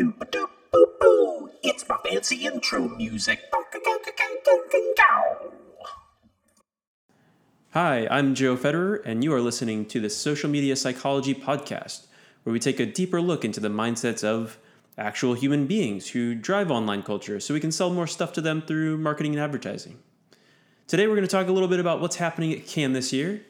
It's my fancy intro music. Hi, I'm Joe Federer, and you are listening to the Social Media Psychology Podcast, where we take a deeper look into the mindsets of actual human beings who drive online culture so we can sell more stuff to them through marketing and advertising. Today, we're going to talk a little bit about what's happening at Cannes this year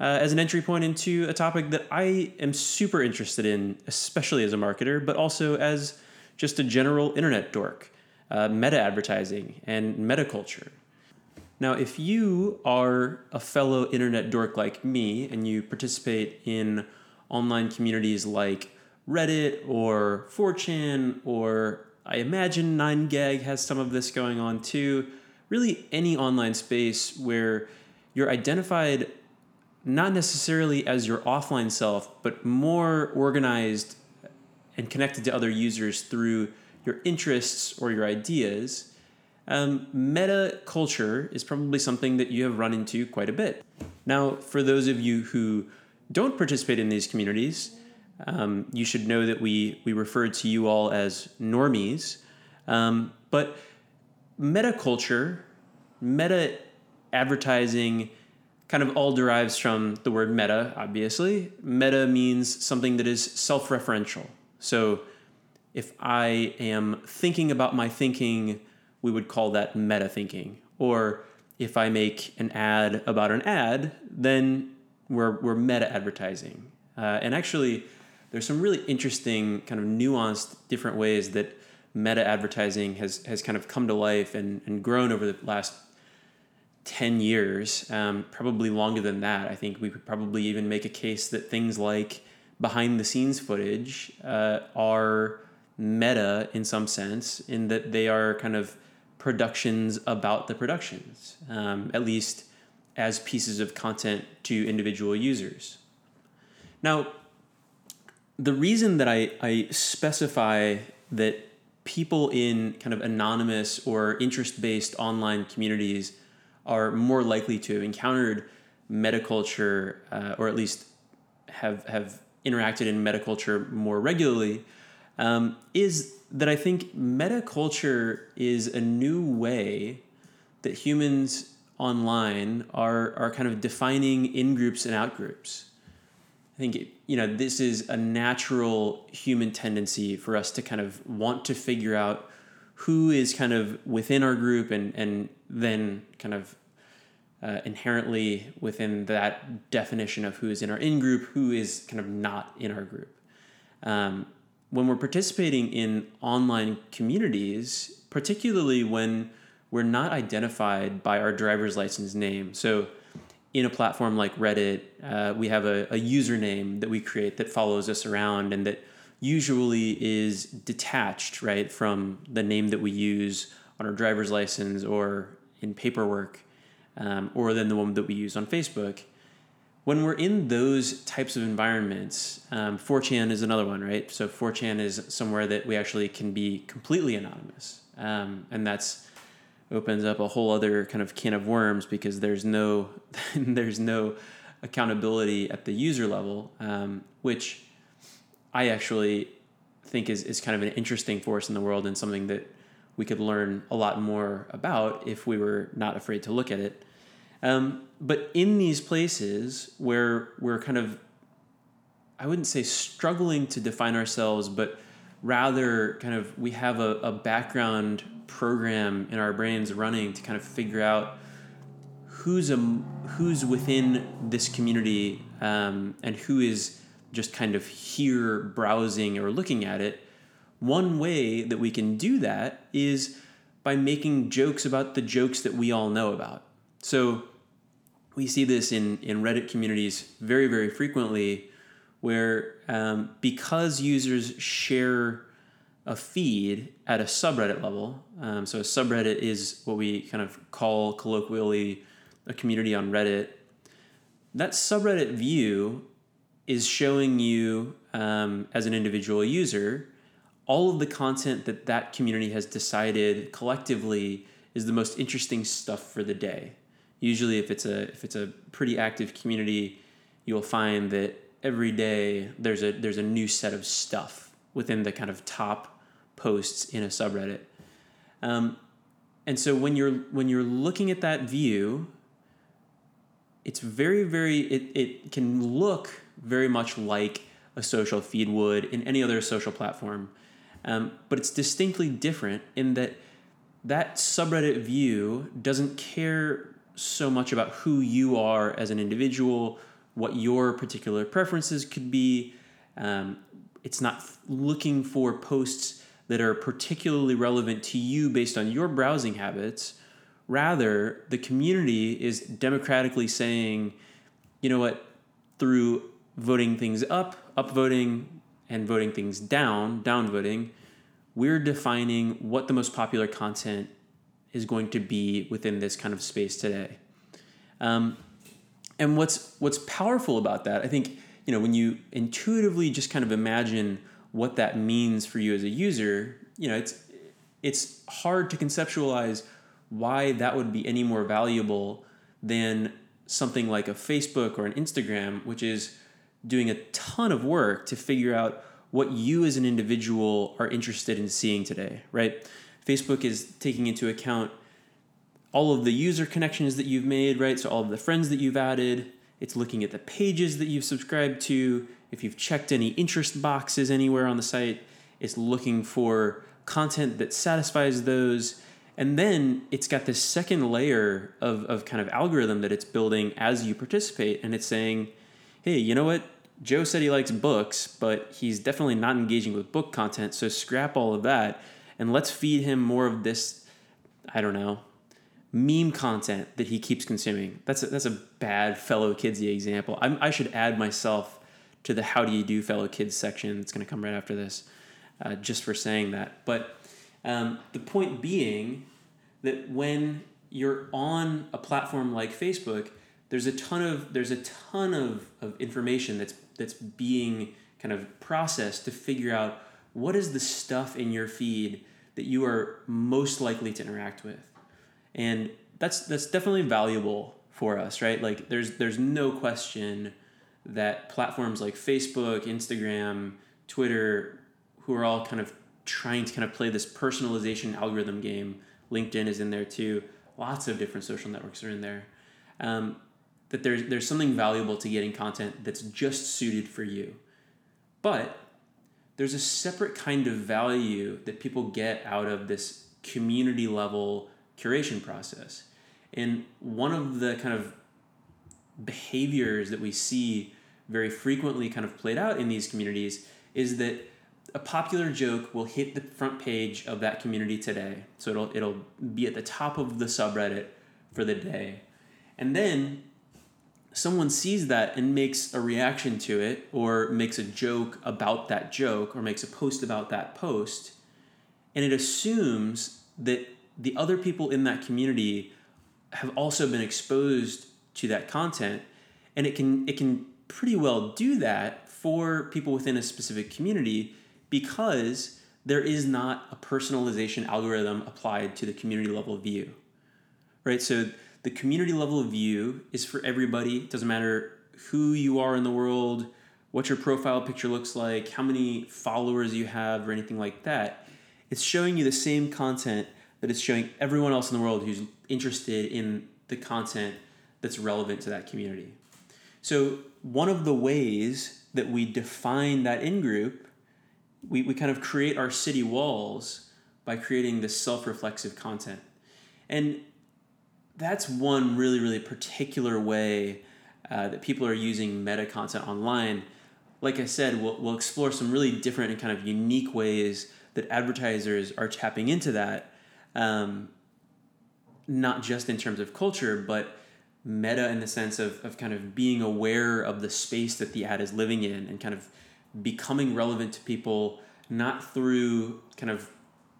uh, as an entry point into a topic that I am super interested in, especially as a marketer, but also as just a general internet dork uh, meta advertising and meta culture. Now, if you are a fellow internet dork like me and you participate in online communities like Reddit or 4chan, or I imagine 9gag has some of this going on too, really any online space where you're identified not necessarily as your offline self, but more organized and connected to other users through your interests or your ideas, um, meta culture is probably something that you have run into quite a bit. Now, for those of you who don't participate in these communities, um, you should know that we we refer to you all as normies. Um, but meta culture, meta advertising, kind of all derives from the word meta. Obviously, meta means something that is self-referential. So, if I am thinking about my thinking, we would call that meta thinking. Or if I make an ad about an ad, then we're, we're meta advertising. Uh, and actually, there's some really interesting, kind of nuanced, different ways that meta advertising has, has kind of come to life and, and grown over the last 10 years, um, probably longer than that. I think we could probably even make a case that things like behind the scenes footage uh, are meta in some sense, in that they are kind of productions about the productions, um, at least as pieces of content to individual users. Now, the reason that I, I specify that people in kind of anonymous or interest based online communities are more likely to have encountered metaculture uh, or at least have, have interacted in metaculture more regularly um, is that I think metaculture is a new way that humans online are, are kind of defining in groups and out groups. I think you know this is a natural human tendency for us to kind of want to figure out who is kind of within our group and and then kind of uh, inherently within that definition of who is in our in group, who is kind of not in our group. Um, when we're participating in online communities, particularly when we're not identified by our driver's license name, so in a platform like Reddit, uh, we have a, a username that we create that follows us around and that usually is detached, right, from the name that we use on our driver's license or in paperwork, um, or than the one that we use on Facebook. When we're in those types of environments, um, 4chan is another one, right? So 4chan is somewhere that we actually can be completely anonymous, um, and that's opens up a whole other kind of can of worms because there's no there's no accountability at the user level, um, which I actually think is, is kind of an interesting force in the world and something that we could learn a lot more about if we were not afraid to look at it. Um, but in these places where we're kind of, I wouldn't say struggling to define ourselves, but rather kind of we have a, a background program in our brains running to kind of figure out who's a who's within this community um, and who is just kind of here browsing or looking at it. One way that we can do that is by making jokes about the jokes that we all know about. So we see this in in Reddit communities very very frequently, where um, because users share a feed at a subreddit level. Um, so a subreddit is what we kind of call colloquially a community on Reddit. That subreddit view is showing you um, as an individual user all of the content that that community has decided collectively is the most interesting stuff for the day. Usually, if it's a if it's a pretty active community, you'll find that every day there's a there's a new set of stuff within the kind of top posts in a subreddit. Um, and so when you're when you're looking at that view, it's very very it, it can look very much like a social feed would in any other social platform, um, but it's distinctly different in that that subreddit view doesn't care so much about who you are as an individual, what your particular preferences could be. Um, it's not looking for posts that are particularly relevant to you based on your browsing habits. Rather, the community is democratically saying, you know what, through voting things up, upvoting, and voting things down, downvoting, we're defining what the most popular content is going to be within this kind of space today. Um, and what's what's powerful about that, I think, you know, when you intuitively just kind of imagine what that means for you as a user, you know, it's it's hard to conceptualize why that would be any more valuable than something like a Facebook or an Instagram, which is doing a ton of work to figure out what you as an individual are interested in seeing today, right? Facebook is taking into account all of the user connections that you've made, right? So all of the friends that you've added. It's looking at the pages that you've subscribed to. If you've checked any interest boxes anywhere on the site, it's looking for content that satisfies those. And then it's got this second layer of, of kind of algorithm that it's building as you participate. And it's saying, hey, you know what? Joe said he likes books, but he's definitely not engaging with book content. So scrap all of that and let's feed him more of this, I don't know, meme content that he keeps consuming. That's a, that's a bad fellow kidsy example. I'm, I should add myself to the how do you do fellow kids section that's going to come right after this, uh, just for saying that. But um, the point being that when you're on a platform like Facebook, there's a ton of there's a ton of, of information that's that's being kind of processed to figure out what is the stuff in your feed that you are most likely to interact with. And that's that's definitely valuable for us right? Like there's there's no question that platforms like facebook instagram twitter who are all kind of trying to kind of play this personalization algorithm game linkedin is in there too. Lots of different social networks are in there. Um, that there's there's something valuable to getting content that's just suited for you. But there's a separate kind of value that people get out of this community level curation process. And one of the kind of behaviors that we see very frequently kind of played out in these communities is that a popular joke will hit the front page of that community today. So it'll it'll be at the top of the subreddit for the day. And then someone sees that and makes a reaction to it or makes a joke about that joke or makes a post about that post and it assumes that the other people in that community have also been exposed to that content and it can it can pretty well do that for people within a specific community because there is not a personalization algorithm applied to the community level view right? So the community level of view is for everybody. It doesn't matter who you are in the world, what your profile picture looks like, how many followers you have, or anything like that. It's showing you the same content that it's showing everyone else in the world who's interested in the content that's relevant to that community. So, one of the ways that we define that in group, we, we kind of create our city walls by creating this self reflexive content. And that's one really really particular way uh, that people are using meta content online. Like i said we'll, we'll explore some really different and kind of unique ways that advertisers are tapping into that um, not just in terms of culture but meta in the sense of, of kind of being aware of the space that the ad is living in and kind of becoming relevant to people not through kind of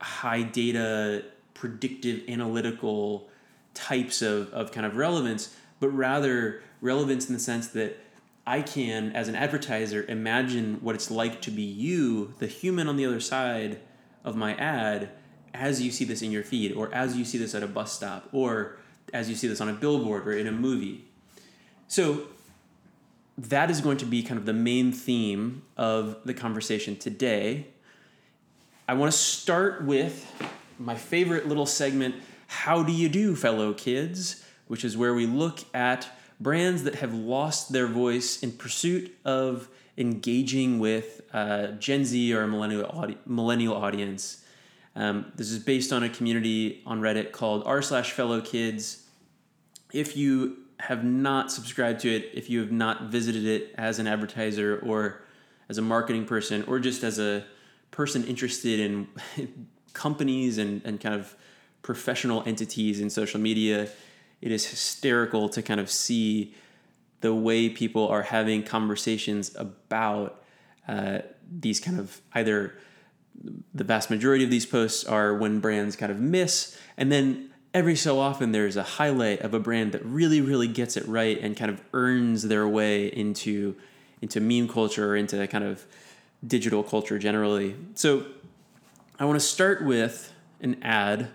high data predictive analytical types of, of kind of relevance, but rather relevance in the sense that I can, as an advertiser, imagine what it's like to be you, the human on the other side of my ad, as you see this in your feed, or as you see this at a bus stop, or as you see this on a billboard or in a movie. So that is going to be kind of the main theme of the conversation today. I want to start with my favorite little segment, How Do You Do, Fellow Kids, which is where we look at brands that have lost their voice in pursuit of engaging with uh, Gen Z or millennial, audi- millennial audience. Um, this is based on a community on Reddit called r slash fellow kids. If you have not subscribed to it, if you have not visited it as an advertiser or as a marketing person or just as a person interested in companies and, and kind of professional entities in social media, it is hysterical to kind of see the way people are having conversations about uh, these kind of either the vast majority of these posts are when brands kind of miss and then every so often there's a highlight of a brand that really really gets it right and kind of earns their way into into meme culture or into kind of digital culture generally. So i want to start with an ad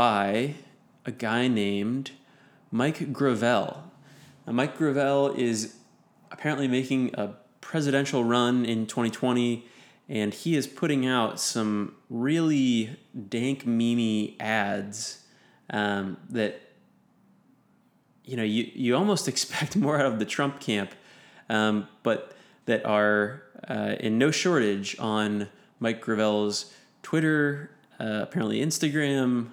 by a guy named mike gravel. Now, mike gravel is apparently making a presidential run in 2020 and he is putting out some really dank mimi ads um, that you know you, you almost expect more out of the Trump camp, um, but that are uh, in no shortage on Mike Gravel's Twitter, uh, apparently Instagram,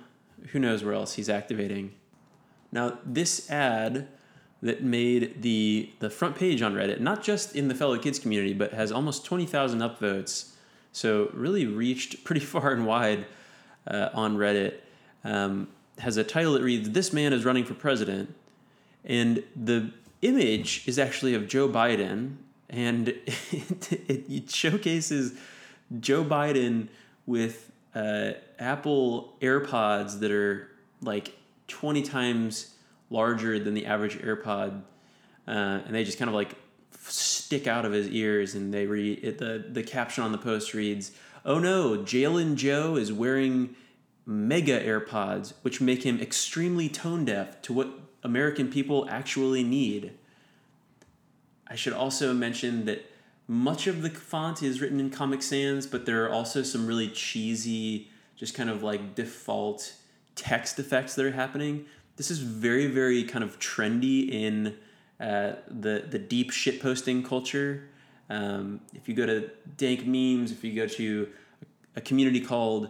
who knows where else he's activating. Now this ad that made the the front page on Reddit, not just in the fellow kids community, but has almost twenty thousand upvotes. So really reached pretty far and wide uh, on Reddit. Um, has a title that reads "This man is running for president," and the image is actually of Joe Biden, and it, it showcases Joe Biden with uh, Apple AirPods that are like twenty times larger than the average AirPod, uh, and they just kind of like stick out of his ears. And they read it, the the caption on the post reads, "Oh no, Jalen Joe is wearing mega AirPods, which make him extremely tone deaf to what American people actually need." I should also mention that much of the font is written in Comic Sans, but there are also some really cheesy, just kind of like default text effects that are happening this is very very kind of trendy in uh, the the deep shitposting culture. Um, if you go to dank memes, if you go to a community called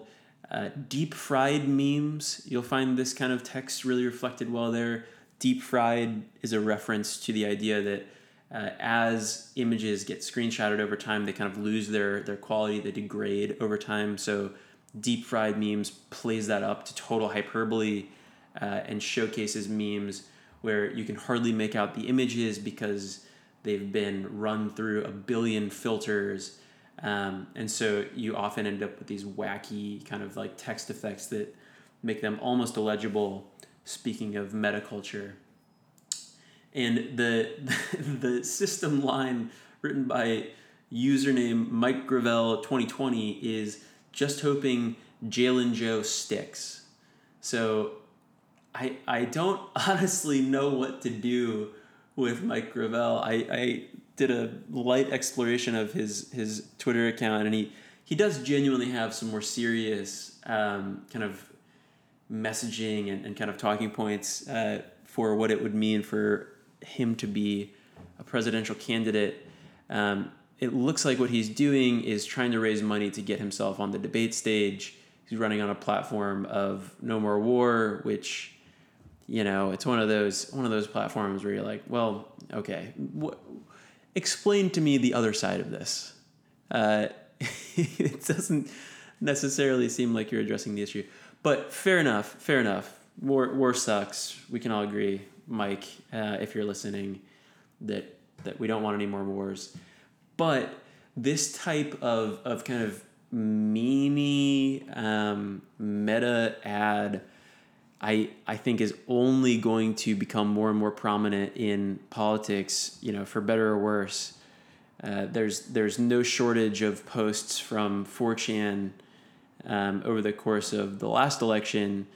uh, Deep Fried Memes, you'll find this kind of text really reflected well there. Deep Fried is a reference to the idea that uh, as images get screenshotted over time, they kind of lose their their quality, they degrade over time. So Deep Fried Memes plays that up to total hyperbole uh, and showcases memes where you can hardly make out the images because they've been run through a billion filters. Um, and so you often end up with these wacky kind of like text effects that make them almost illegible. Speaking of metaculture, and the the system line written by username Mike Gravel 2020 is just hoping Jalen Joe sticks. So I I don't honestly know what to do with Mike Gravel. I, I did a light exploration of his his Twitter account, and he he does genuinely have some more serious um, kind of messaging and, and kind of talking points uh, for what it would mean for him to be a presidential candidate. Um, it looks like what he's doing is trying to raise money to get himself on the debate stage. He's running on a platform of No More War, which you know it's one of those one of those platforms where you're like well okay what, explain to me the other side of this uh, it doesn't necessarily seem like you're addressing the issue but fair enough fair enough war, war sucks we can all agree mike uh, if you're listening that that we don't want any more wars but this type of, of kind of meme um, meta ad I I think is only going to become more and more prominent in politics. You know, for better or worse. Uh, there's there's no shortage of posts from 4chan um, over the course of the last election,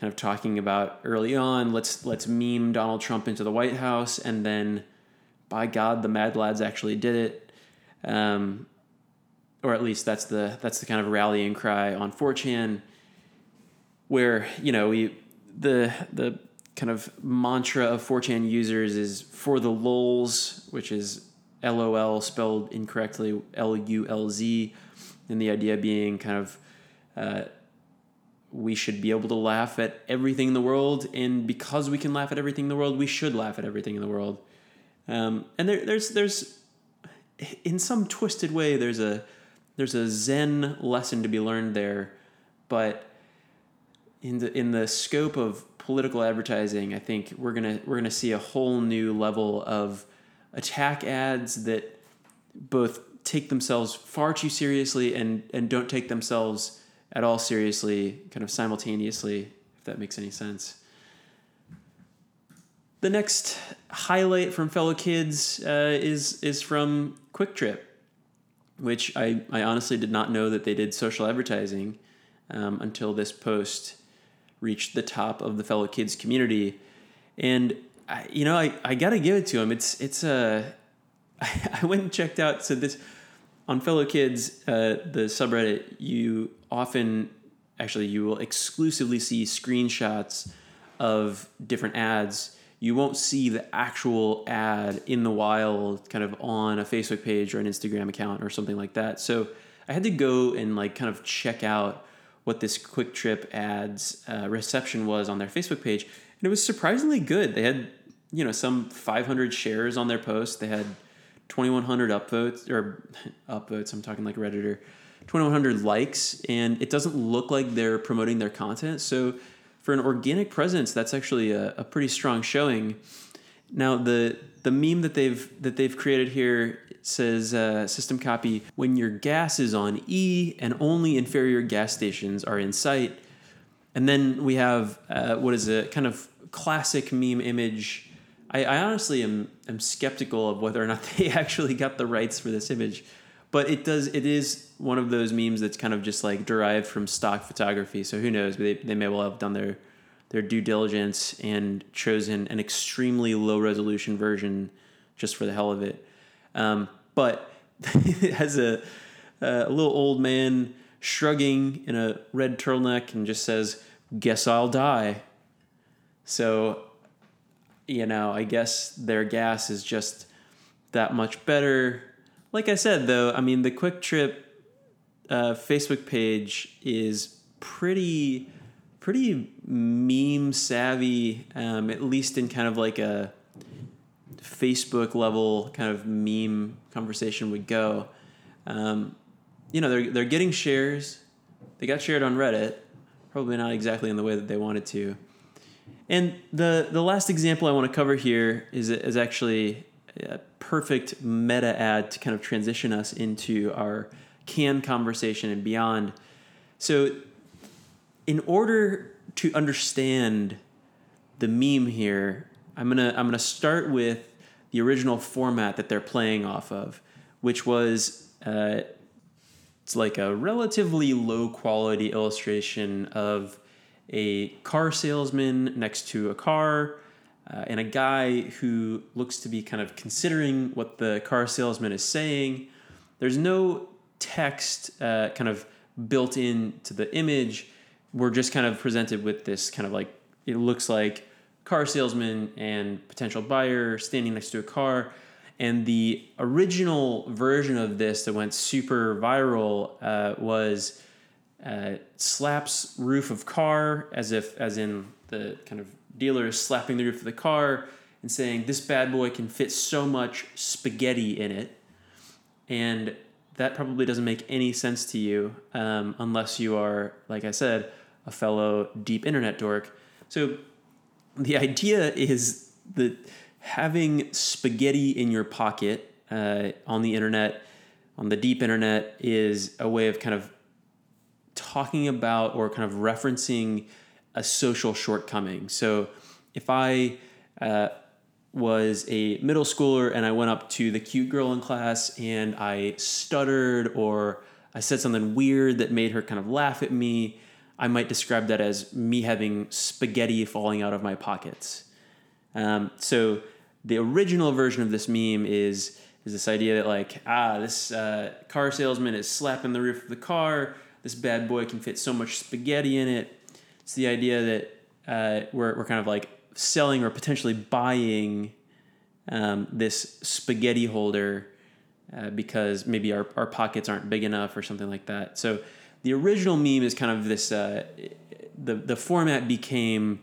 kind of talking about early on. Let's let's meme Donald Trump into the White House, and then, by God, the Mad Lads actually did it. Um, or at least that's the that's the kind of rallying cry on 4chan, where you know we the the kind of mantra of 4chan users is for the lulz, which is LOL spelled incorrectly, L U L Z, and the idea being kind of uh, we should be able to laugh at everything in the world, and because we can laugh at everything in the world, we should laugh at everything in the world. Um, and there, there's there's in some twisted way there's a there's a Zen lesson to be learned there, but in the in the scope of political advertising, I think we're gonna we're gonna see a whole new level of attack ads that both take themselves far too seriously and and don't take themselves at all seriously, kind of simultaneously, if that makes any sense. The next highlight from fellow kids uh, is is from QuikTrip, which I, I honestly did not know that they did social advertising um, until this post reached the top of the fellow kids community, and I, you know I, I gotta give it to them. It's it's a I went and checked out so this on fellow kids uh, the subreddit you often actually you will exclusively see screenshots of different ads. You won't see the actual ad in the wild kind of on a facebook page or an instagram account or something like that. So i had to go and like kind of check out what this QuikTrip ads uh, reception was on their facebook page and it was surprisingly good. They had you know some 500 shares on their post. They had 2100 upvotes or upvotes i'm talking like redditor 2100 likes and it doesn't look like they're promoting their content. So for an organic presence that's actually a, a pretty strong showing. Now the the meme that they've that they've created here says uh, system copy when your gas is on e and only inferior gas stations are in sight. And then we have uh, what is a kind of classic meme image. I, I honestly am, am skeptical of whether or not they actually got the rights for this image but it does it is one of those memes that's kind of just like derived from stock photography so who knows? They, they may well have done their their due diligence and chosen an extremely low resolution version just for the hell of it. Um, but it has a, a little old man shrugging in a red turtleneck and just says guess i'll die. So you know i guess their gas is just that much better like I said, though, I mean, the QuikTrip uh, Facebook page is pretty, pretty meme savvy, um, at least in kind of like a Facebook level kind of meme conversation would go. Um, you know, they're they're getting shares. They got shared on Reddit, probably not exactly in the way that they wanted to. And the the last example I want to cover here is is actually perfect meta ad to kind of transition us into our Cannes conversation and beyond. So, in order to understand the meme here, I'm gonna I'm gonna start with the original format that they're playing off of, which was uh, it's like a relatively low quality illustration of a car salesman next to a car uh, and a guy who looks to be kind of considering what the car salesman is saying. There's no text uh, kind of built into the image. We're just kind of presented with this kind of like, it looks like car salesman and potential buyer standing next to a car. And the original version of this that went super viral uh, was uh, slaps roof of car as if, as in the kind of dealer is slapping the roof of the car and saying, This bad boy can fit so much spaghetti in it. And that probably doesn't make any sense to you um, unless you are, like I said, a fellow deep internet dork. So the idea is that having spaghetti in your pocket uh, on the internet, on the deep internet, is a way of kind of talking about or kind of referencing a social shortcoming. So if I uh, was a middle schooler and I went up to the cute girl in class and I stuttered or I said something weird that made her kind of laugh at me, I might describe that as me having spaghetti falling out of my pockets. Um, so the original version of this meme is is this idea that like ah this uh, car salesman is slapping the roof of the car. This bad boy can fit so much spaghetti in it. It's the idea that uh, we're we're kind of like selling or potentially buying um, this spaghetti holder uh, because maybe our, our pockets aren't big enough or something like that. So the original meme is kind of this uh, the the format became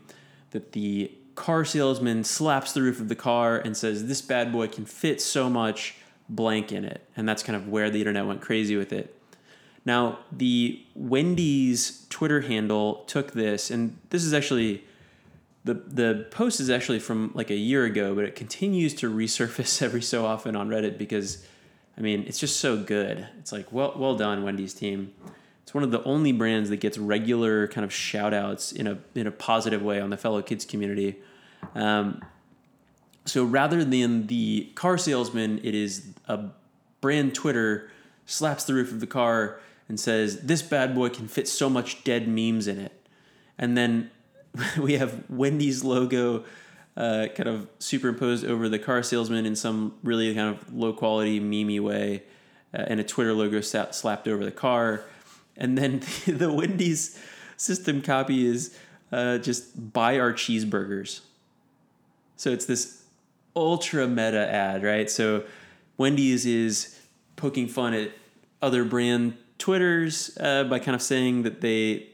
that the car salesman slaps the roof of the car and says this bad boy can fit so much blank in it and that's kind of where the internet went crazy with it now the wendy's twitter handle took this and this is actually the the post is actually from like a year ago but it continues to resurface every so often on reddit because i mean it's just so good it's like well well done wendy's team it's one of the only brands that gets regular kind of shout outs in a in a positive way on the fellow kids community. Um, so rather than the car salesman, it is a brand Twitter slaps the roof of the car and says, This bad boy can fit so much dead memes in it. And then we have Wendy's logo uh, kind of superimposed over the car salesman in some really kind of low quality, memey way, uh, and a Twitter logo slapped over the car. And then the, the Wendy's system copy is uh, just buy our cheeseburgers. So it's this ultra meta ad, right? So Wendy's is poking fun at other brand Twitters uh, by kind of saying that they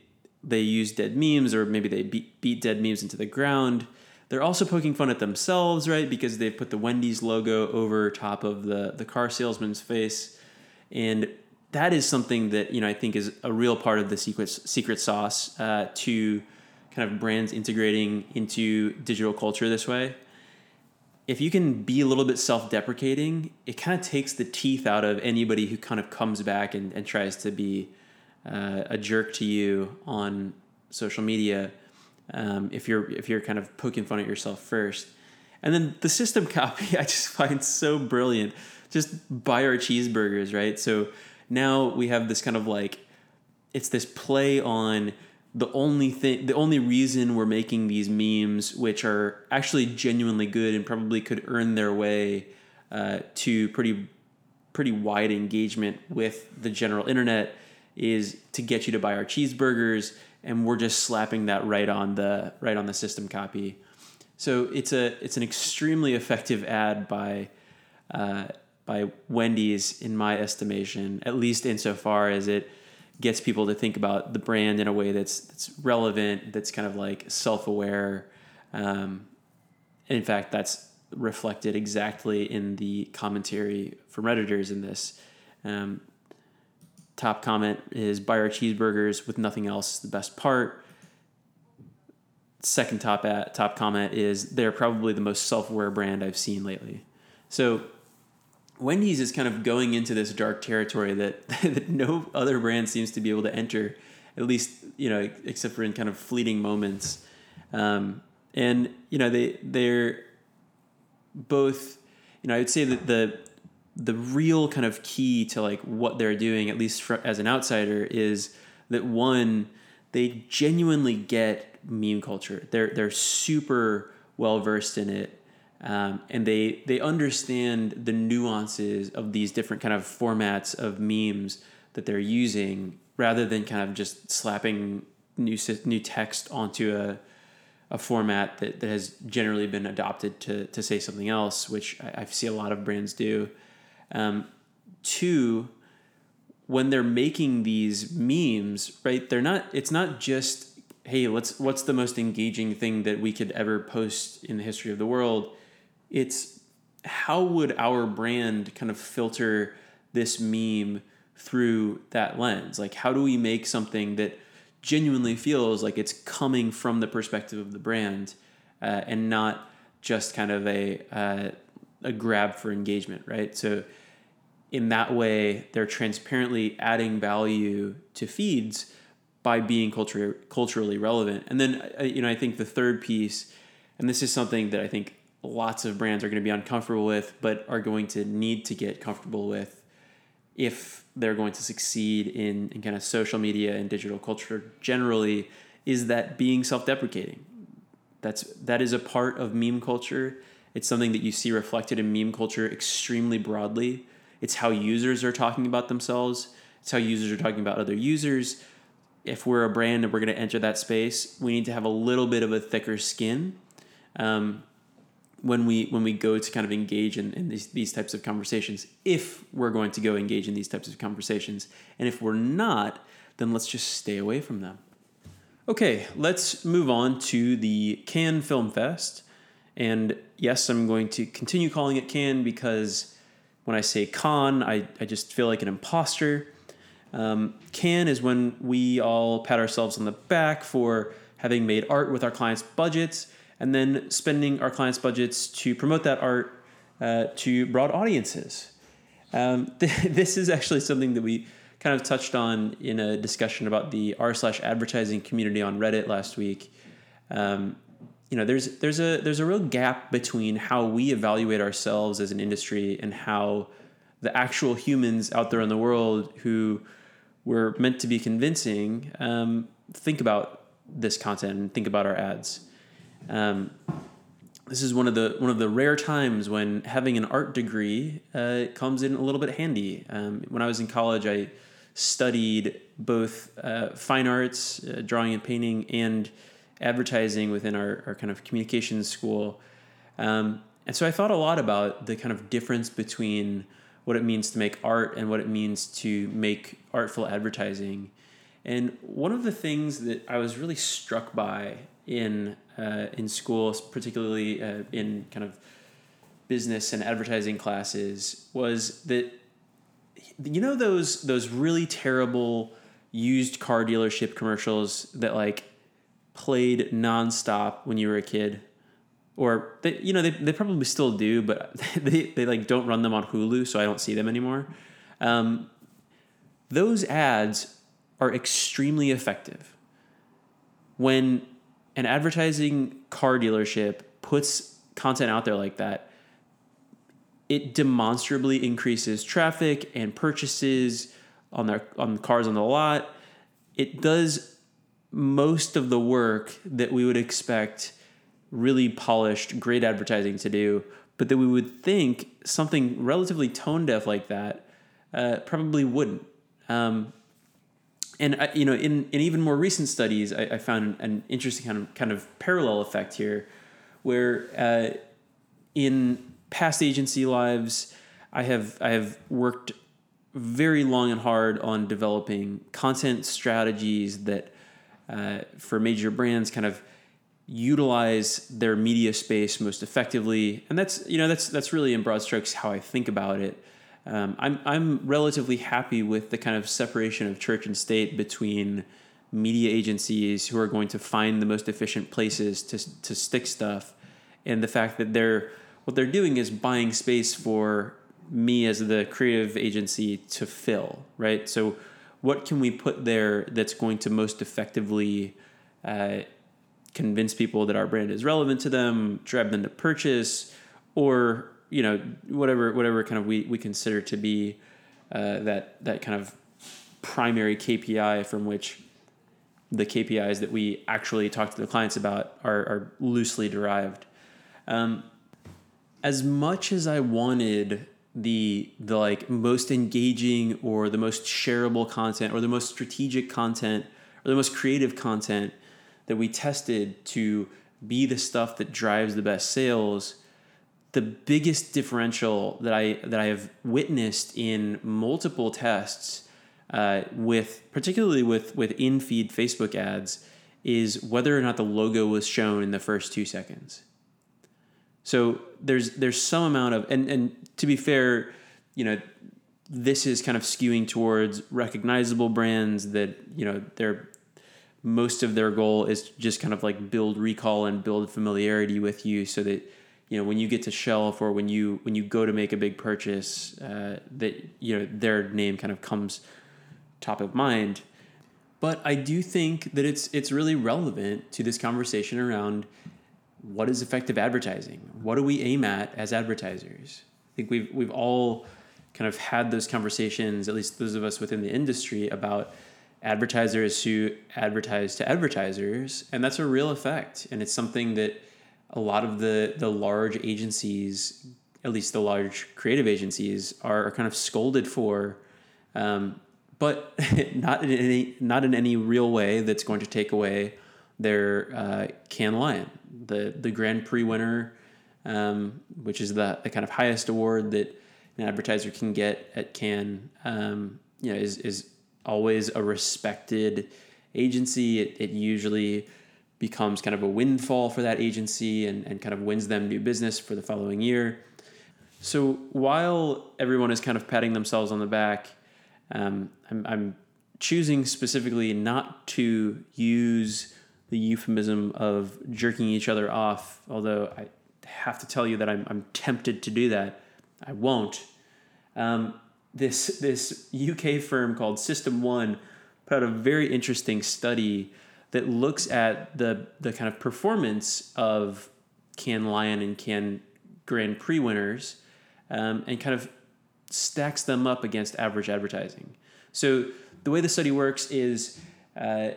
they use dead memes or maybe they beat, beat dead memes into the ground. They're also poking fun at themselves, right? Because they put the Wendy's logo over top of the the car salesman's face, and that is something that you know I think is a real part of the secret secret sauce uh, to kind of brands integrating into digital culture this way. If you can be a little bit self-deprecating, it kind of takes the teeth out of anybody who kind of comes back and, and tries to be uh, a jerk to you on social media. Um, if you're if you're kind of poking fun at yourself first, and then the system copy I just find so brilliant. Just buy our cheeseburgers, right? So now we have this kind of like it's this play on the only thing the only reason we're making these memes which are actually genuinely good and probably could earn their way uh, to pretty pretty wide engagement with the general internet is to get you to buy our cheeseburgers and we're just slapping that right on the right on the system copy. So it's a it's an extremely effective ad by uh, by Wendy's in my estimation, at least insofar as it gets people to think about the brand in a way that's that's relevant, that's kind of like self aware. Um, in fact, that's reflected exactly in the commentary from redditors in this. Um, top comment is buy our cheeseburgers with nothing else the best part. Second top at, top comment is they're probably the most self aware brand I've seen lately. So Wendy's is kind of going into this dark territory that, that no other brand seems to be able to enter, at least you know, except for in kind of fleeting moments. Um, and you know, they they're both. You know, I would say that the the real kind of key to like what they're doing, at least for, as an outsider, is that one they genuinely get meme culture. They're they're super well versed in it um, and they they understand the nuances of these different kind of formats of memes that they're using rather than kind of just slapping new new text onto a a format that, that has generally been adopted to, to say something else, which I, I see a lot of brands do. Um, two, when they're making these memes, right? They're not. It's not just hey, let's what's the most engaging thing that we could ever post in the history of the world it's how would our brand kind of filter this meme through that lens? Like, how do we make something that genuinely feels like it's coming from the perspective of the brand uh, and not just kind of a uh, a grab for engagement, right? So, in that way, they're transparently adding value to feeds by being culture, culturally relevant. And then, uh, you know, I think the third piece, and this is something that I think lots of brands are going to be uncomfortable with, but are going to need to get comfortable with if they're going to succeed in, in kind of social media and digital culture generally, is that being self deprecating. That's that is a part of meme culture, It's something that you see reflected in meme culture extremely broadly. It's how users are talking about themselves. It's how users are talking about other users. If we're a brand and we're going to enter that space, we need to have a little bit of a thicker skin um, when we when we go to kind of engage in, in these, these types of conversations. If we're going to go engage in these types of conversations, and if we're not, then let's just stay away from them. Okay, let's move on to the Cannes Film Fest. And yes, I'm going to continue calling it Cannes because when I say con, I, I just feel like an imposter. Um, Cannes is when we all pat ourselves on the back for having made art with our clients' budgets and then spending our clients' budgets to promote that art uh, to broad audiences. Um, th- this is actually something that we kind of touched on in a discussion about the r slash advertising community on Reddit last week. Um, you know, there's there's a there's a real gap between how we evaluate ourselves as an industry and how the actual humans out there in the world who we're meant to be convincing um, think about this content and think about our ads. Um, this is one of the one of the rare times when having an art degree uh, comes in a little bit handy. Um, when I was in college, I studied both uh, fine arts, uh, drawing and painting, and advertising within our, our kind of communications school. Um, and so I thought a lot about the kind of difference between what it means to make art and what it means to make artful advertising. And one of the things that I was really struck by in uh, in schools, particularly uh, in kind of business and advertising classes, was that you know those those really terrible used car dealership commercials that like played nonstop when you were a kid? Or they, you know they, they probably still do but they, they like don't run them on hulu so i don't see them anymore. Um, those ads are extremely effective when an advertising car dealership puts content out there like that it demonstrably increases traffic and purchases on their on cars on the lot. It does most of the work that we would expect really polished, great advertising to do, but that we would think something relatively tone deaf like that uh, probably wouldn't. Um, and uh, you know, in, in even more recent studies, I, I, found an interesting kind of kind of parallel effect here, where uh, in past agency lives, I have I have worked very long and hard on developing content strategies that uh, for major brands kind of utilize their media space most effectively. And that's you know that's that's really in broad strokes how i think about it um, I'm, I'm relatively happy with the kind of separation of church and state between media agencies who are going to find the most efficient places to, to stick stuff and the fact that they're what they're doing is buying space for me as the creative agency to fill, right? So, what can we put there that's going to most effectively uh, convince people that our brand is relevant to them, drive them to purchase, or you know whatever whatever kind of we, we consider to be uh, that that kind of primary KPI from which the KPIs that we actually talk to the clients about are, are loosely derived. Um, as much as I wanted the the like most engaging or the most shareable content or the most strategic content or the most creative content that we tested to be the stuff that drives the best sales the biggest differential that I that I have witnessed in multiple tests uh, with particularly with with in feed Facebook ads is whether or not the logo was shown in the first two seconds. So there's there's some amount of and and to be fair, you know, this is kind of skewing towards recognizable brands that you know they're most of their goal is just kind of like build recall and build familiarity with you so that you know when you get to shelf or when you when you go to make a big purchase uh, that you know their name kind of comes top of mind but i do think that it's it's really relevant to this conversation around what is effective advertising? What do we aim at as advertisers? I think we've we've all kind of had those conversations, at least those of us within the industry, about advertisers who advertise to advertisers, and that's a real effect. And it's something that a lot of the the large agencies, at least the large creative agencies, are, are kind of scolded for, um, but not in any not in any real way that's going to take away their uh, Cannes Lion, the the Grand Prix winner, um, which is the, the kind of highest award that an advertiser can get at Cannes. Um, you know, is is always a respected agency. It, it usually becomes kind of a windfall for that agency and, and kind of wins them new business for the following year. So while everyone is kind of patting themselves on the back, um, I'm, I'm choosing specifically not to use the euphemism of jerking each other off, although I have to tell you that I'm, I'm tempted to do that. I won't. Um, this, this UK firm called System One put out a very interesting study that looks at the the kind of performance of Cannes Lion and Cannes Grand Prix winners, um, and kind of stacks them up against average advertising. So the way the study works is. Uh,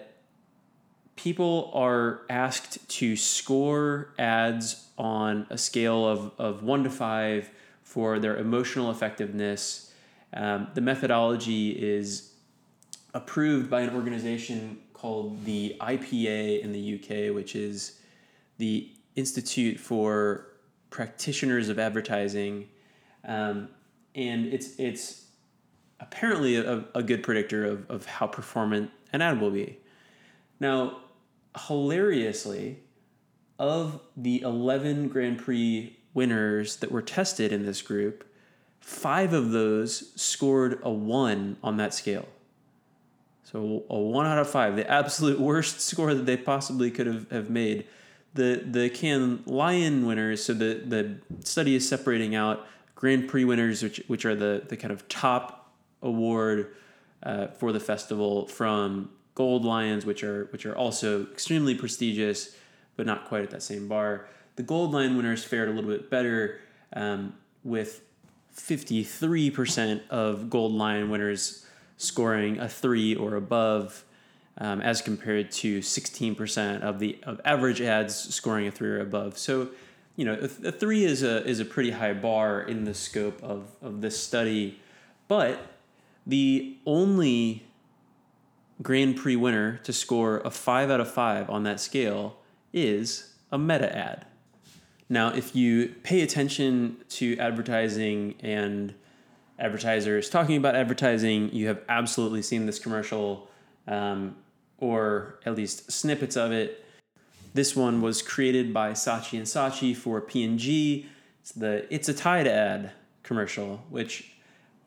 people are asked to score ads on a scale of, of one to five for their emotional effectiveness. Um, the methodology is approved by an organization called the IPA in the UK, which is the Institute for Practitioners of Advertising, um, and it's it's apparently a, a good predictor of, of how performant an ad will be. Now, hilariously, of the 11 Grand Prix winners that were tested in this group, five of those scored a one on that scale. So a one out of five, the absolute worst score that they possibly could have, have made. The the Cannes Lion winners, so the, the study is separating out Grand Prix winners, which which are the, the kind of top award uh, for the festival, from Gold Lions, which are which are also extremely prestigious, but not quite at that same bar. The Gold Lion winners fared a little bit better, um, with 53% of Gold Lion winners scoring a three or above, um, as compared to 16% of the of average ads scoring a three or above. So, you know, a, a three is a is a pretty high bar in the scope of of this study, but the only Grand Prix winner to score a five out of five on that scale is a meta ad. Now, if you pay attention to advertising and advertisers talking about advertising, you have absolutely seen this commercial um, or at least snippets of it. This one was created by Saatchi and Saatchi for P&G. It's the "It's a Tide" ad commercial, which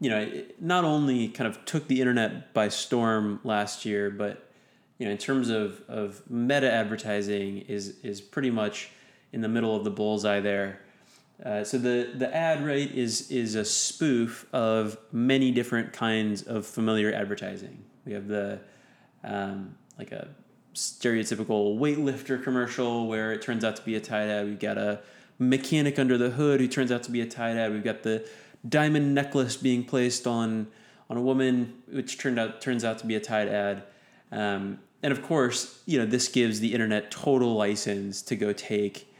you know not only kind of took the internet by storm last year, but you know in terms of of meta advertising is is pretty much in the middle of the bullseye there. Uh, so the the ad right is is a spoof of many different kinds of familiar advertising. We have the um, like a stereotypical weightlifter commercial where it turns out to be a Tide ad. We've got a mechanic under the hood who turns out to be a Tide ad. We've got the diamond necklace being placed on on a woman, which turned out turns out to be a Tide ad. Um, and of course, you know this gives the internet total license to go take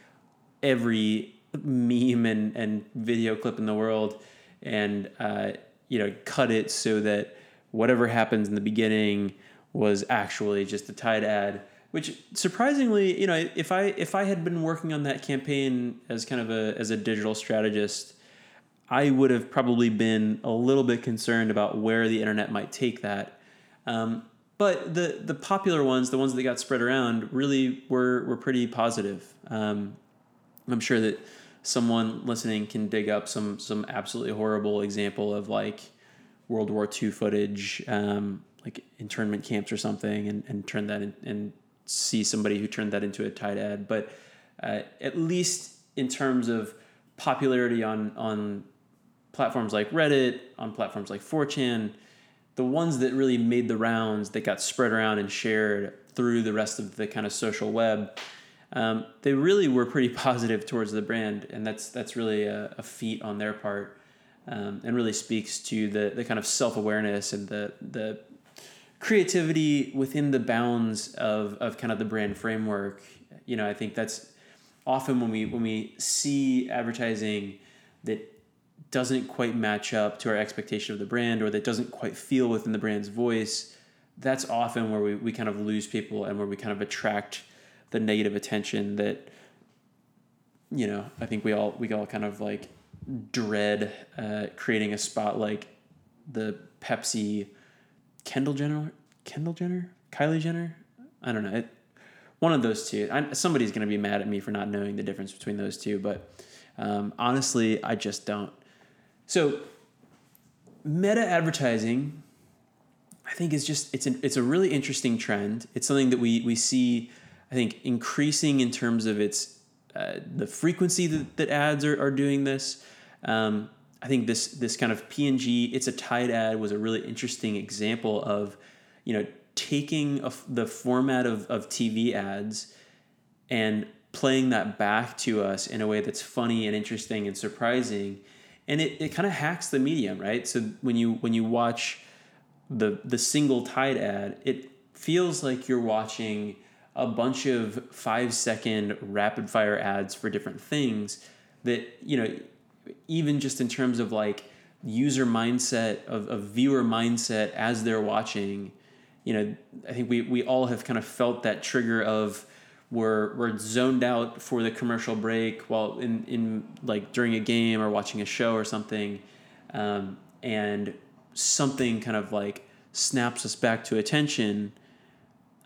every meme and, and video clip in the world and uh, you know cut it so that whatever happens in the beginning was actually just a Tide ad which surprisingly you know if i if i had been working on that campaign as kind of a as a digital strategist i would have probably been a little bit concerned about where the internet might take that. Um, but the the popular ones the ones that got spread around really were were pretty positive. Um, i'm sure that someone listening can dig up some some absolutely horrible example of like World War II footage, um, like internment camps or something, and, and turn that in, and see somebody who turned that into a Tide ad. But uh, at least in terms of popularity on on platforms like Reddit, on platforms like 4chan, the ones that really made the rounds that got spread around and shared through the rest of the kind of social web um, they really were pretty positive towards the brand, and that's that's really a, a feat on their part, um, and really speaks to the the kind of self awareness and the the creativity within the bounds of of kind of the brand framework. You know, I think that's often when we when we see advertising that doesn't quite match up to our expectation of the brand or that doesn't quite feel within the brand's voice, that's often where we, we kind of lose people and where we kind of attract the negative attention that you know I think we all we all kind of like dread uh, creating a spot like the Pepsi Kendall Jenner Kendall Jenner? Kylie Jenner? I don't know. It, one of those two. I, somebody's gonna be mad at me for not knowing the difference between those two but um, honestly I just don't. So meta advertising I think is just it's an, it's a really interesting trend. It's something that we we see I think increasing in terms of its uh, the frequency that, that ads are, are doing this. Um, I think this this kind of P&G, it's a Tide ad was a really interesting example of, you know, taking a, the format of, of TV ads and playing that back to us in a way that's funny and interesting and surprising. And it, it kind of hacks the medium, right? So when you when you watch the the single Tide ad, it feels like you're watching a bunch of five second rapid fire ads for different things that you know even just in terms of like user mindset of, of viewer mindset as they're watching you know i think we, we all have kind of felt that trigger of we're, we're zoned out for the commercial break while in, in like during a game or watching a show or something um, and something kind of like snaps us back to attention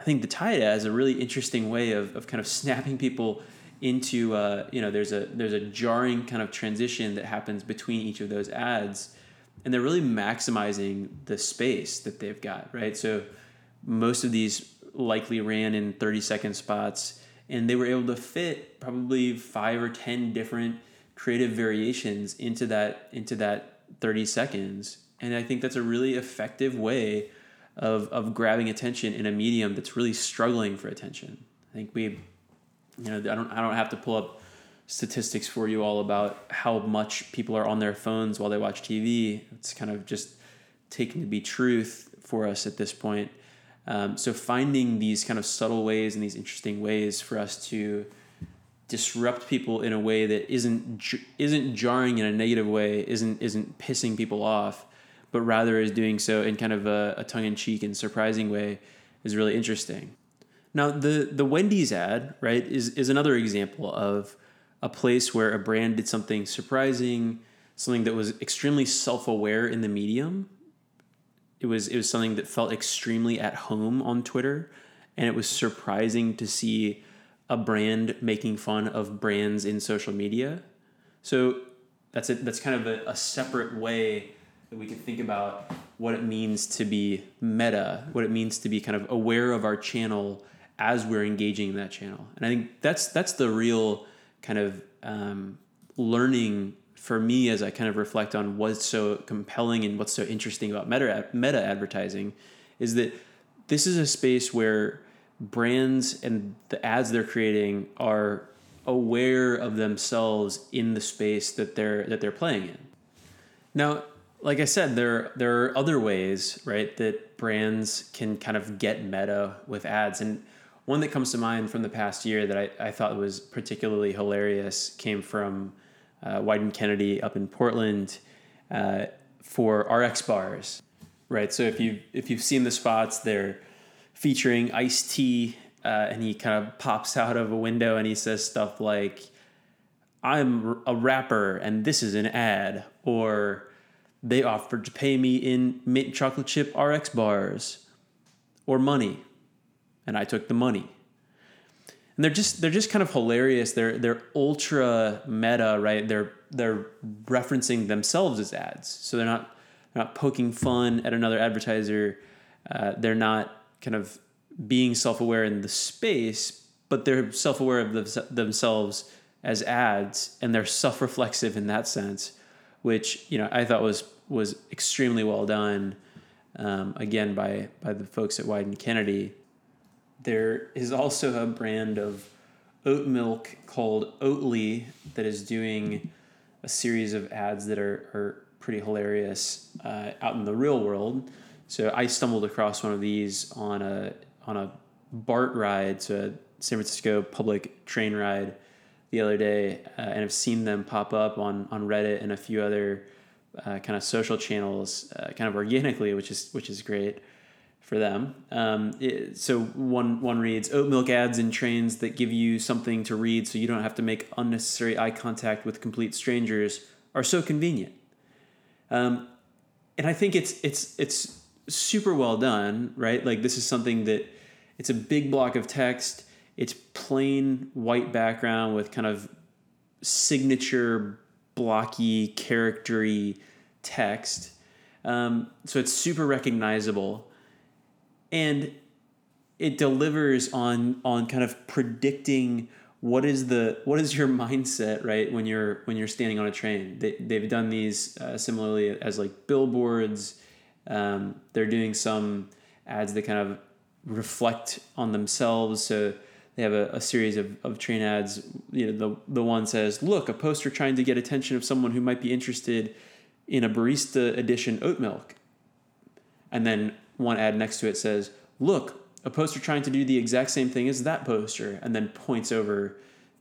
I think the Tide has a really interesting way of, of kind of snapping people into uh, you know there's a there's a jarring kind of transition that happens between each of those ads and they're really maximizing the space that they've got right? So most of these likely ran in 30 second spots and they were able to fit probably five or ten different creative variations into that into that 30 seconds and i think that's a really effective way of, of grabbing attention in a medium that's really struggling for attention. I think we, you know, I don't, I don't have to pull up statistics for you all about how much people are on their phones while they watch TV. It's kind of just taken to be truth for us at this point. Um, so finding these kind of subtle ways and these interesting ways for us to disrupt people in a way that isn't isn't jarring in a negative way, isn't isn't pissing people off, but rather is doing so in kind of a, a tongue in cheek and surprising way is really interesting. Now, the, the Wendy's ad, right, is, is another example of a place where a brand did something surprising, something that was extremely self aware in the medium. It was, it was something that felt extremely at home on Twitter, and it was surprising to see a brand making fun of brands in social media. So that's a, that's kind of a, a separate way that we can think about what it means to be meta, what it means to be kind of aware of our channel as we're engaging in that channel. And I think that's that's the real kind of um, learning for me as I kind of reflect on what's so compelling and what's so interesting about meta meta advertising is that this is a space where brands and the ads they're creating are aware of themselves in the space that they're that they're playing in. Now, like I said, there there are other ways, right, that brands can kind of get meta with ads. And one that comes to mind from the past year that I, I thought was particularly hilarious came from uh, Wieden+Kennedy up in Portland uh, for RX bars, right? So if you if you've seen the spots, they're featuring Ice-T, uh, and he kind of pops out of a window and he says stuff like, "I'm a rapper and this is an ad," or they offered to pay me in mint chocolate chip RX bars or money, and I took the money. And they're just they're just kind of hilarious. They're they're ultra meta, right? They're they're referencing themselves as ads, so they're not they're not poking fun at another advertiser. Uh, they're not kind of being self-aware in the space, but they're self-aware of the, themselves as ads, and they're self-reflexive in that sense which you know I thought was was extremely well done. Um, again, by by the folks at Wieden+Kennedy. There is also a brand of oat milk called Oatly that is doing a series of ads that are, are pretty hilarious uh, out in the real world. So I stumbled across one of these on a on a BART ride, so a San Francisco public train ride the other day, uh, and have seen them pop up on on Reddit and a few other uh, kind of social channels, uh, kind of organically, which is which is great for them. Um, it, so one one reads oat milk ads in trains that give you something to read, so you don't have to make unnecessary eye contact with complete strangers, are so convenient. Um, and I think it's it's it's super well done, right? Like this is something that it's a big block of text. It's plain white background with kind of signature blocky, charactery text. Um, so it's super recognizable, and it delivers on on kind of predicting what is the what is your mindset right when you're when you're standing on a train. They they've done these uh, similarly as like billboards. Um, they're doing some ads that kind of reflect on themselves. So they have a, a series of, of train ads. You know, the the one says, "Look, a poster trying to get attention of someone who might be interested in a barista edition oat milk." And then one ad next to it says, "Look, a poster trying to do the exact same thing as that poster," and then points over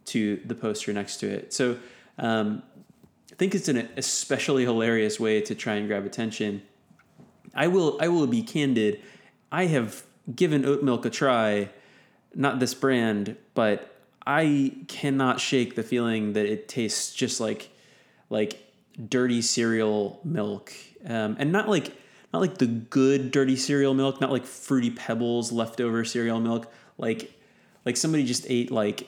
to the poster next to it. So um, I think it's an especially hilarious way to try and grab attention. I will I will be candid. I have given oat milk a try not this brand, but I cannot shake the feeling that it tastes just like like dirty cereal milk, um, and not like not like the good dirty cereal milk, not like fruity pebbles leftover cereal milk, like like somebody just ate like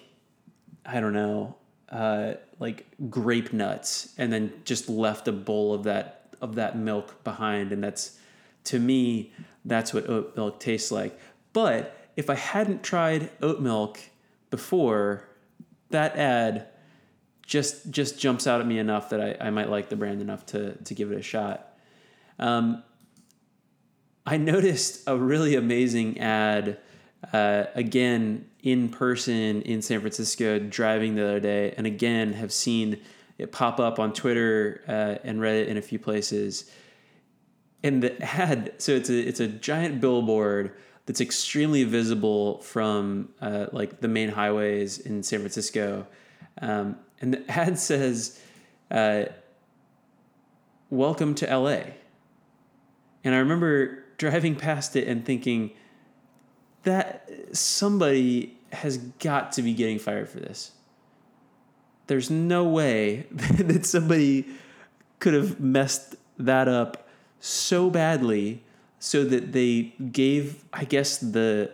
I don't know, uh, like grape nuts, and then just left a bowl of that of that milk behind, and that's to me that's what oat milk tastes like. But if I hadn't tried oat milk before, that ad just just jumps out at me enough that I, I might like the brand enough to to give it a shot. Um, I noticed a really amazing ad uh, again in person in San Francisco driving the other day, and again have seen it pop up on Twitter uh, and Reddit in a few places. And the ad, so it's a it's a giant billboard that's extremely visible from uh, like the main highways in San Francisco. Um, and the ad says, uh, Welcome to LA. And I remember driving past it and thinking, that somebody has got to be getting fired for this. There's no way that somebody could have messed that up so badly so that they gave i guess the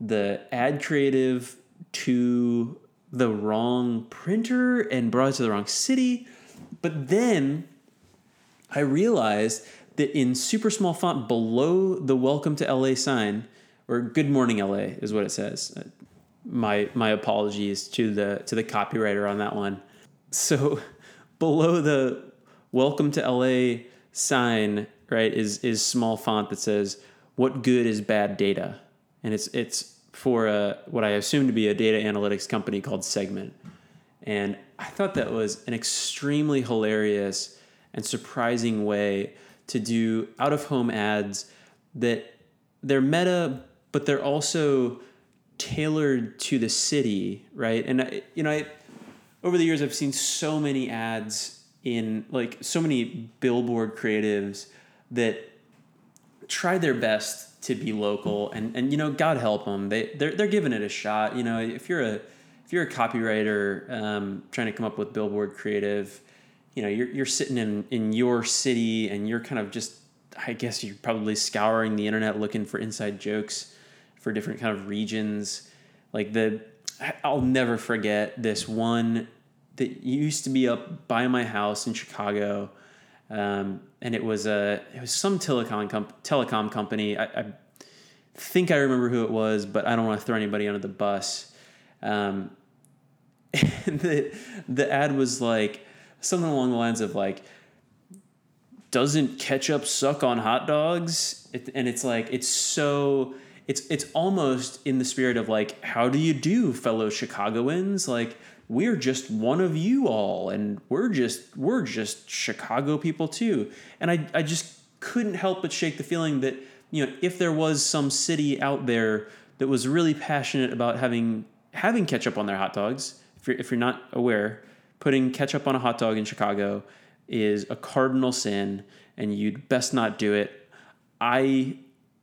the ad creative to the wrong printer and brought it to the wrong city. But then i realized that in super small font below the welcome to la sign or good morning la is what it says. My my apologies to the to the copywriter on that one. So below the welcome to la sign right, is is small font that says what good is bad data, and it's it's for a, what I assume to be a data analytics company called Segment, and I thought that was an extremely hilarious and surprising way to do out of home ads that they're meta, but they're also tailored to the city, right? And I, you know, I, over the years I've seen so many ads in like so many billboard creatives that try their best to be local and and you know God help them they they're, they're giving it a shot. You know if you're a if you're a copywriter um, trying to come up with billboard creative you know you're, you're sitting in in your city and you're kind of just I guess you're probably scouring the internet looking for inside jokes for different kind of regions. Like the I'll never forget this one that used to be up by my house in Chicago um, and it was a it was some telecom comp- telecom company. I, I, think I remember who it was, but I don't want to throw anybody under the bus. Um, the the ad was like something along the lines of like, "Doesn't ketchup suck on hot dogs?" It, and it's like it's so it's it's almost in the spirit of like, "How do you do, fellow Chicagoans?" Like we're just one of you all and we're just we're just chicago people too and i, I just couldn't help but shake the feeling that you know if there was some city out there that was really passionate about having having ketchup on their hot dogs if you're, if you're not aware, putting ketchup on a hot dog in Chicago is a cardinal sin, and you'd best not do it. I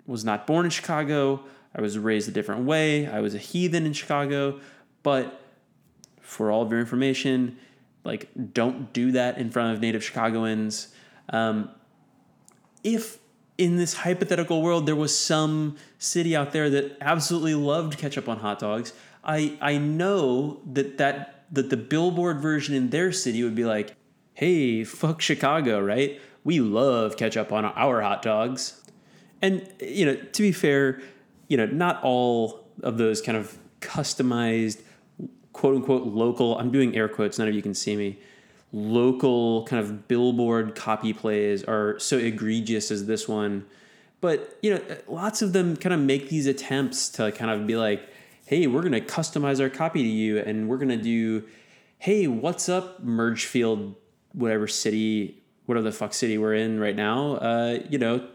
was not born in Chicago. I was raised a different way. I was a heathen in Chicago, but for all of your information, like don't do that in front of native Chicagoans. Um, if in this hypothetical world there was some city out there that absolutely loved ketchup on hot dogs, I I know that that that the billboard version in their city would be like, "Hey, fuck Chicago, right? We love ketchup on our hot dogs." And you know, to be fair, you know, not all of those kind of customized quote unquote local, I'm doing air quotes, none of you can see me. Local kind of billboard copy plays are so egregious as this one. But, you know, lots of them kind of make these attempts to kind of be like, hey, we're going to customize our copy to you and we're going to do, hey, what's up, Mergefield, whatever city, whatever the fuck city we're in right now? Uh, you know,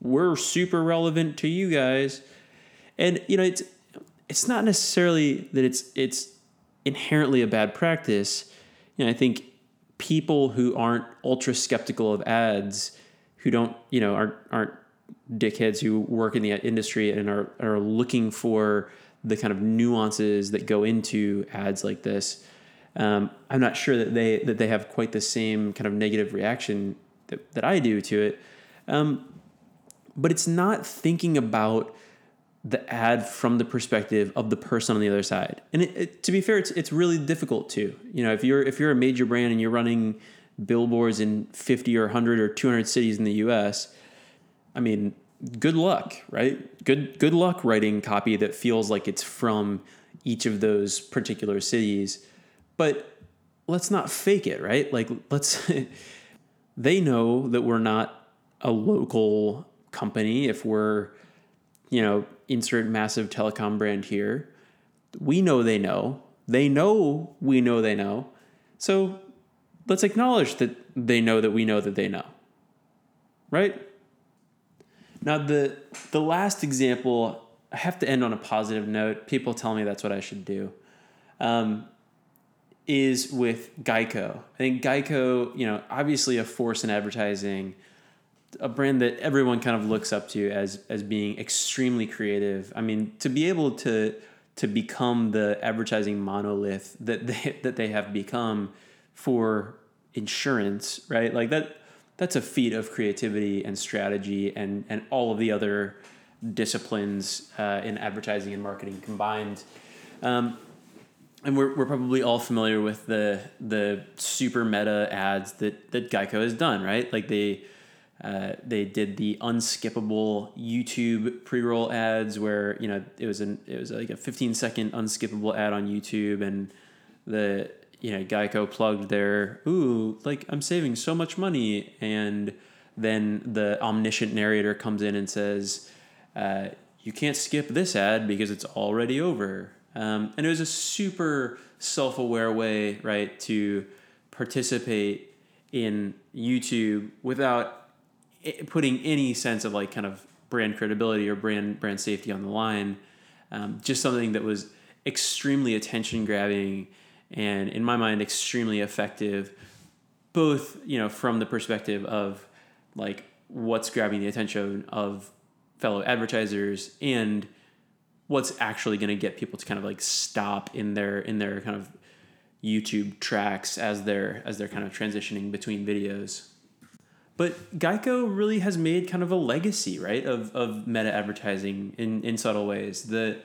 we're super relevant to you guys. And, you know, it's, it's not necessarily that it's it's inherently a bad practice. You know, I think people who aren't ultra skeptical of ads, who don't you know aren't aren't dickheads who work in the industry and are are looking for the kind of nuances that go into ads like this. Um, I'm not sure that they that they have quite the same kind of negative reaction that, that I do to it. Um, but it's not thinking about the ad from the perspective of the person on the other side. And it, it, to be fair, it's it's really difficult to. You know, if you're if you're a major brand and you're running billboards in 50 or 100 or 200 cities in the US, I mean, good luck, right? Good good luck writing copy that feels like it's from each of those particular cities. But let's not fake it, right? Like let's they know that we're not a local company if we're you know insert massive telecom brand here. We know they know. They know we know they know. So let's acknowledge that they know that we know that they know. Right? Now the the last example, I have to end on a positive note. People tell me that's what I should do. Um, is with Geico. I think Geico, you know, obviously a force in advertising a brand that everyone kind of looks up to as as being extremely creative. I mean, to be able to to become the advertising monolith that they that they have become for insurance, right? Like that that's a feat of creativity and strategy and and all of the other disciplines uh, in advertising and marketing combined. Um, and we're, we're probably all familiar with the the super meta ads that that Geico has done, right? Like they uh, they did the unskippable YouTube pre-roll ads where you know it was an it was like a 15 second unskippable ad on YouTube and the you know Geico plugged their ooh like I'm saving so much money. And then the omniscient narrator comes in and says uh, you can't skip this ad because it's already over. Um, and it was a super self-aware way right to participate in YouTube without putting any sense of like kind of brand credibility or brand brand safety on the line. Um, just something that was extremely attention grabbing and in my mind extremely effective both you know from the perspective of like what's grabbing the attention of fellow advertisers and what's actually going to get people to kind of like stop in their in their kind of YouTube tracks as they're as they're kind of transitioning between videos. But Geico really has made kind of a legacy, right, of, of meta advertising in, in subtle ways. The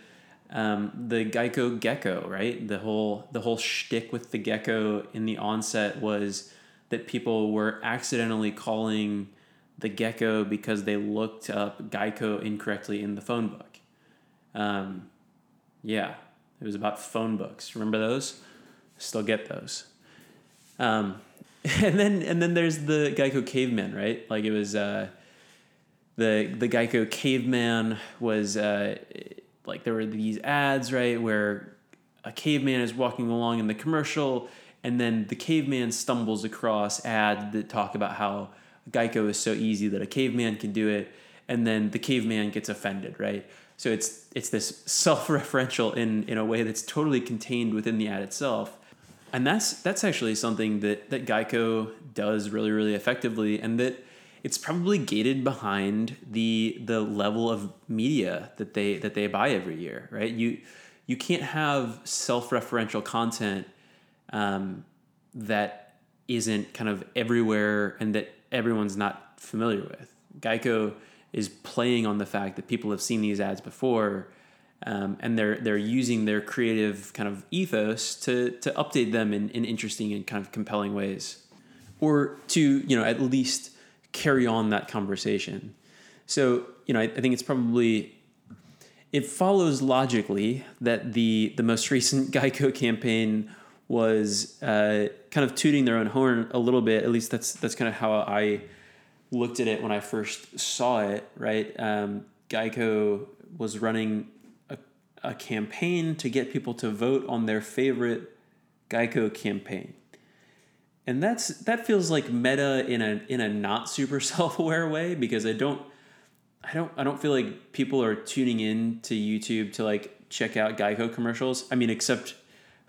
um, the Geico gecko, right? The whole the whole shtick with the gecko in the onset was that people were accidentally calling the gecko because they looked up Geico incorrectly in the phone book. Um, yeah, it was about phone books. Remember those? Still get those. Um, and then and then there's the Geico caveman, right? Like it was uh, the the Geico caveman was uh, like there were these ads, right, where a caveman is walking along in the commercial, and then the caveman stumbles across ads that talk about how Geico is so easy that a caveman can do it, and then the caveman gets offended, right? So it's it's this self-referential in in a way that's totally contained within the ad itself. And that's that's actually something that that Geico does really really effectively and that it's probably gated behind the the level of media that they that they buy every year, right? You you can't have self-referential content um, that isn't kind of everywhere and that everyone's not familiar with. Geico is playing on the fact that people have seen these ads before, um, and they're they're using their creative kind of ethos to to update them in, in interesting and kind of compelling ways, or to you know at least carry on that conversation. So you know I, I think it's probably it follows logically that the the most recent Geico campaign was uh, kind of tooting their own horn a little bit. At least that's that's kind of how I looked at it when I first saw it. Right, um, Geico was running a, campaign to get people to vote on their favorite Geico campaign, and that's that feels like meta in a in a not super self aware way because I don't. I don't I don't feel like people are tuning in to YouTube to like check out Geico commercials. I mean, except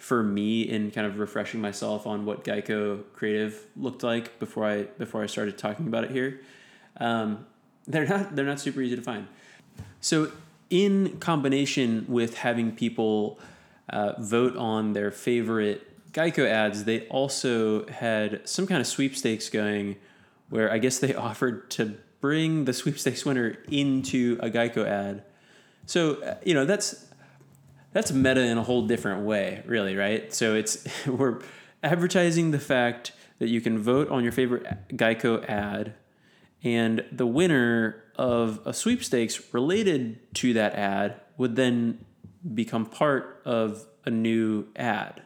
for me in kind of refreshing myself on what Geico Creative looked like before I before I started talking about it here. Um, they're not they're not super easy to find. So in combination with having people uh, vote on their favorite Geico ads, they also had some kind of sweepstakes going, where I guess they offered to bring the sweepstakes winner into a Geico ad. So uh, you know that's that's meta in a whole different way, really, right? So it's we're advertising the fact that you can vote on your favorite Geico ad, and the winner of a sweepstakes related to that ad would then become part of a new ad.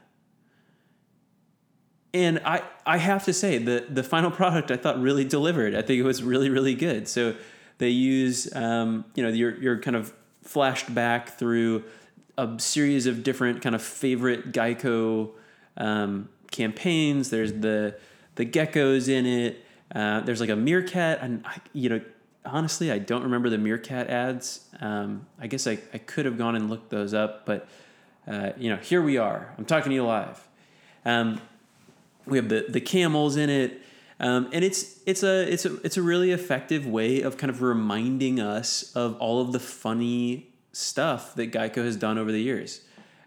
And I, I have to say the the final product I thought really delivered. I think it was really really good. So they use um, you know you're you're kind of flashed back through a series of different kind of favorite Geico um, campaigns. There's the the geckos in it. Uh, there's like a meerkat, and I, you know, honestly, I don't remember the meerkat ads. Um, I guess I, I could have gone and looked those up, but uh, you know, here we are. I'm talking to you live. Um, we have the the camels in it. Um, and it's it's a it's a it's a really effective way of kind of reminding us of all of the funny stuff that Geico has done over the years.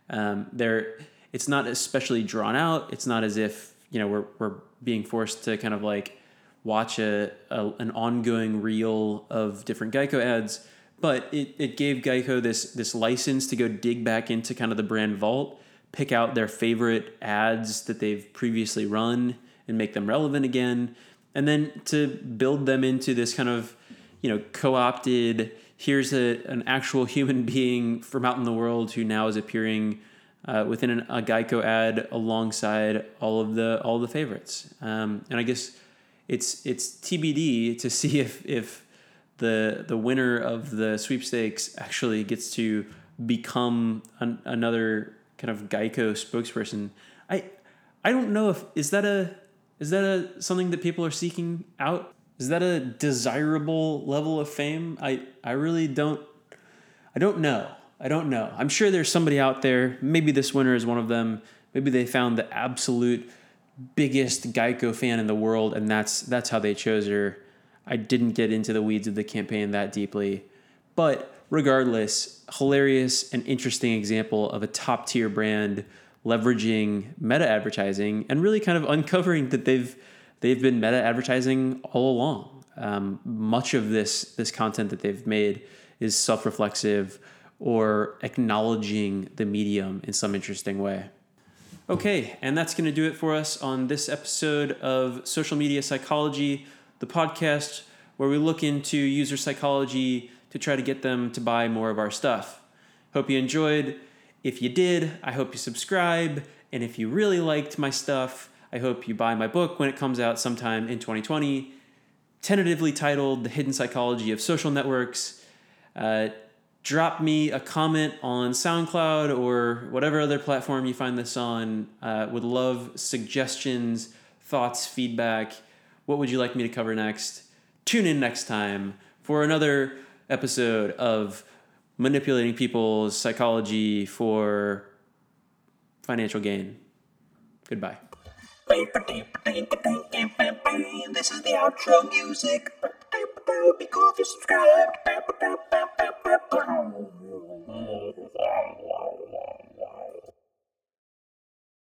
Um, there, it's not especially drawn out. It's not as if you know we're we're being forced to kind of like watch a, a an ongoing reel of different Geico ads. But it, it gave Geico this this license to go dig back into kind of the brand vault pick out their favorite ads that they've previously run and make them relevant again and then to build them into this kind of you know co-opted here's a, an actual human being from out in the world who now is appearing uh, within an, a Geico ad alongside all of the all the favorites um, and I guess it's it's TBD to see if if the the winner of the sweepstakes actually gets to become an, another kind of Geico spokesperson. I I don't know if is that a is that a something that people are seeking out? Is that a desirable level of fame? I I really don't I don't know. I don't know. I'm sure there's somebody out there. Maybe this winner is one of them. Maybe they found the absolute biggest Geico fan in the world, and that's that's how they chose her. I didn't get into the weeds of the campaign that deeply, but regardless, hilarious and interesting example of a top tier brand leveraging meta advertising and really kind of uncovering that they've they've been meta advertising all along. Um, much of this this content that they've made is self reflexive or acknowledging the medium in some interesting way. Okay, and that's going to do it for us on this episode of Social Media Psychology, the podcast where we look into user psychology to try to get them to buy more of our stuff. Hope you enjoyed. If you did, I hope you subscribe. And if you really liked my stuff, I hope you buy my book when it comes out sometime in 2020, tentatively titled The Hidden Psychology of Social Networks. Uh, drop me a comment on SoundCloud or whatever other platform you find this on. Uh, would love suggestions, thoughts, feedback. What would you like me to cover next? Tune in next time for another episode of manipulating people's psychology for financial gain. Goodbye. This is the outro music. Because you subscribed.